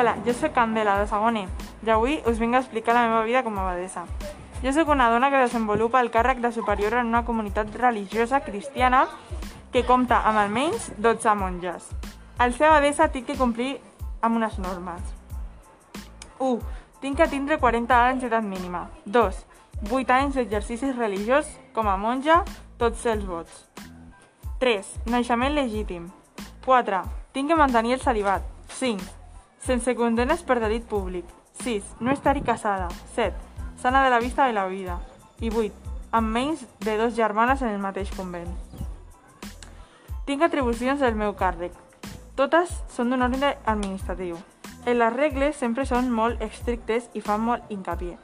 Hola, jo sóc Candela, de segon E, i avui us vinc a explicar la meva vida com a abadesa. Jo sóc una dona que desenvolupa el càrrec de superior en una comunitat religiosa cristiana que compta amb almenys 12 monges. Al ser abadesa tinc que complir amb unes normes. 1. Tinc que tindre 40 anys d'edat mínima. 2. 8 anys d'exercicis religiós com a monja, tots els vots. 3. Naixement legítim. 4. Tinc que mantenir el celibat. 5. Sense condenes per delit públic. 6. No estar-hi casada. 7. Sana de la vista de la vida. I 8. Amb menys de dos germanes en el mateix convent. Tinc atribucions del meu càrrec. Totes són d'un ordre administratiu. En les regles sempre són molt estrictes i fan molt hincapié.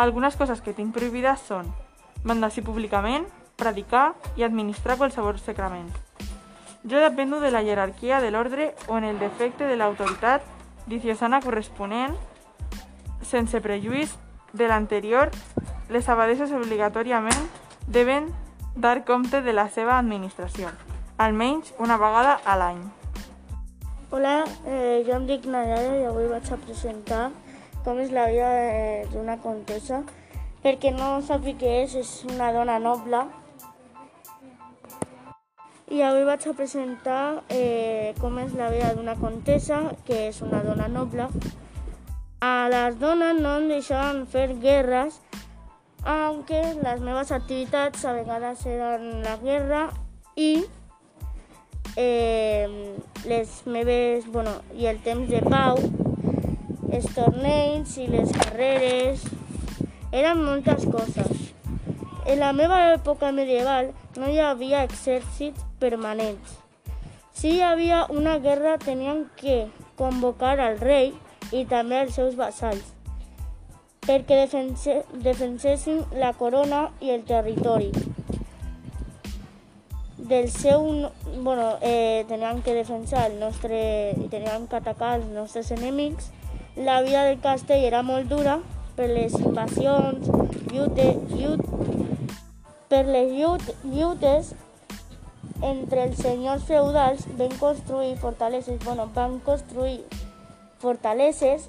Algunes coses que tinc prohibides són mandar-s'hi públicament, predicar i administrar qualsevol sacrament. Jo dependo de la jerarquia de l'ordre o en el defecte de l'autoritat diciosana corresponent, sense prejuís de l'anterior, les abadeses obligatòriament deben dar compte de la seva administració, almenys una vegada a l'any. Hola, eh, jo em dic Nayara i avui vaig a presentar com és la vida eh, d'una contesa. Perquè no sàpiga què és, és una dona noble. I avui vaig a presentar eh, com és la vida d'una contesa, que és una dona noble. A les dones no em deixaven fer guerres, aunque les meves activitats a vegades eren la guerra i eh, les meves, bueno, i el temps de pau, els torneigs i les carreres, eren moltes coses. En la meva època medieval no hi havia exèrcits permanents. Si hi havia una guerra tenien que convocar al rei i també als seus vassalls perquè defense, defensessin la corona i el territori del seu... Bueno, eh, teníem que defensar el nostre... i teníem que atacar els nostres enemics. La vida del castell era molt dura per les invasions, llute, llut, per les llut, llutes entre els senyors feudals van construir fortaleses, bueno, van construir fortaleses,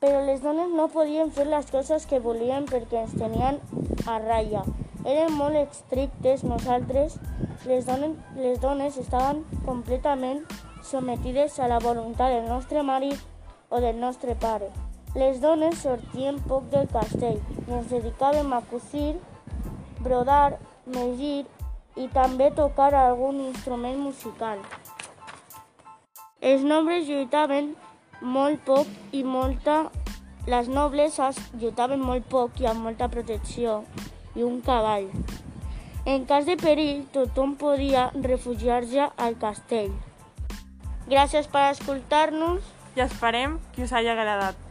però les dones no podien fer les coses que volien perquè ens tenien a ratlla. Eren molt estrictes nosaltres, les dones, les dones estaven completament sometides a la voluntat del nostre marit o del nostre pare. Les dones sortien poc del castell i ens dedicàvem a cosir, brodar, megir i també tocar algun instrument musical. Els nobles lluitaven molt poc i molta... Les nobles lluitaven molt poc i amb molta protecció i un cavall. En cas de perill, tothom podia refugiar-se al castell. Gràcies per escoltar-nos I esperem que us hagi agradat.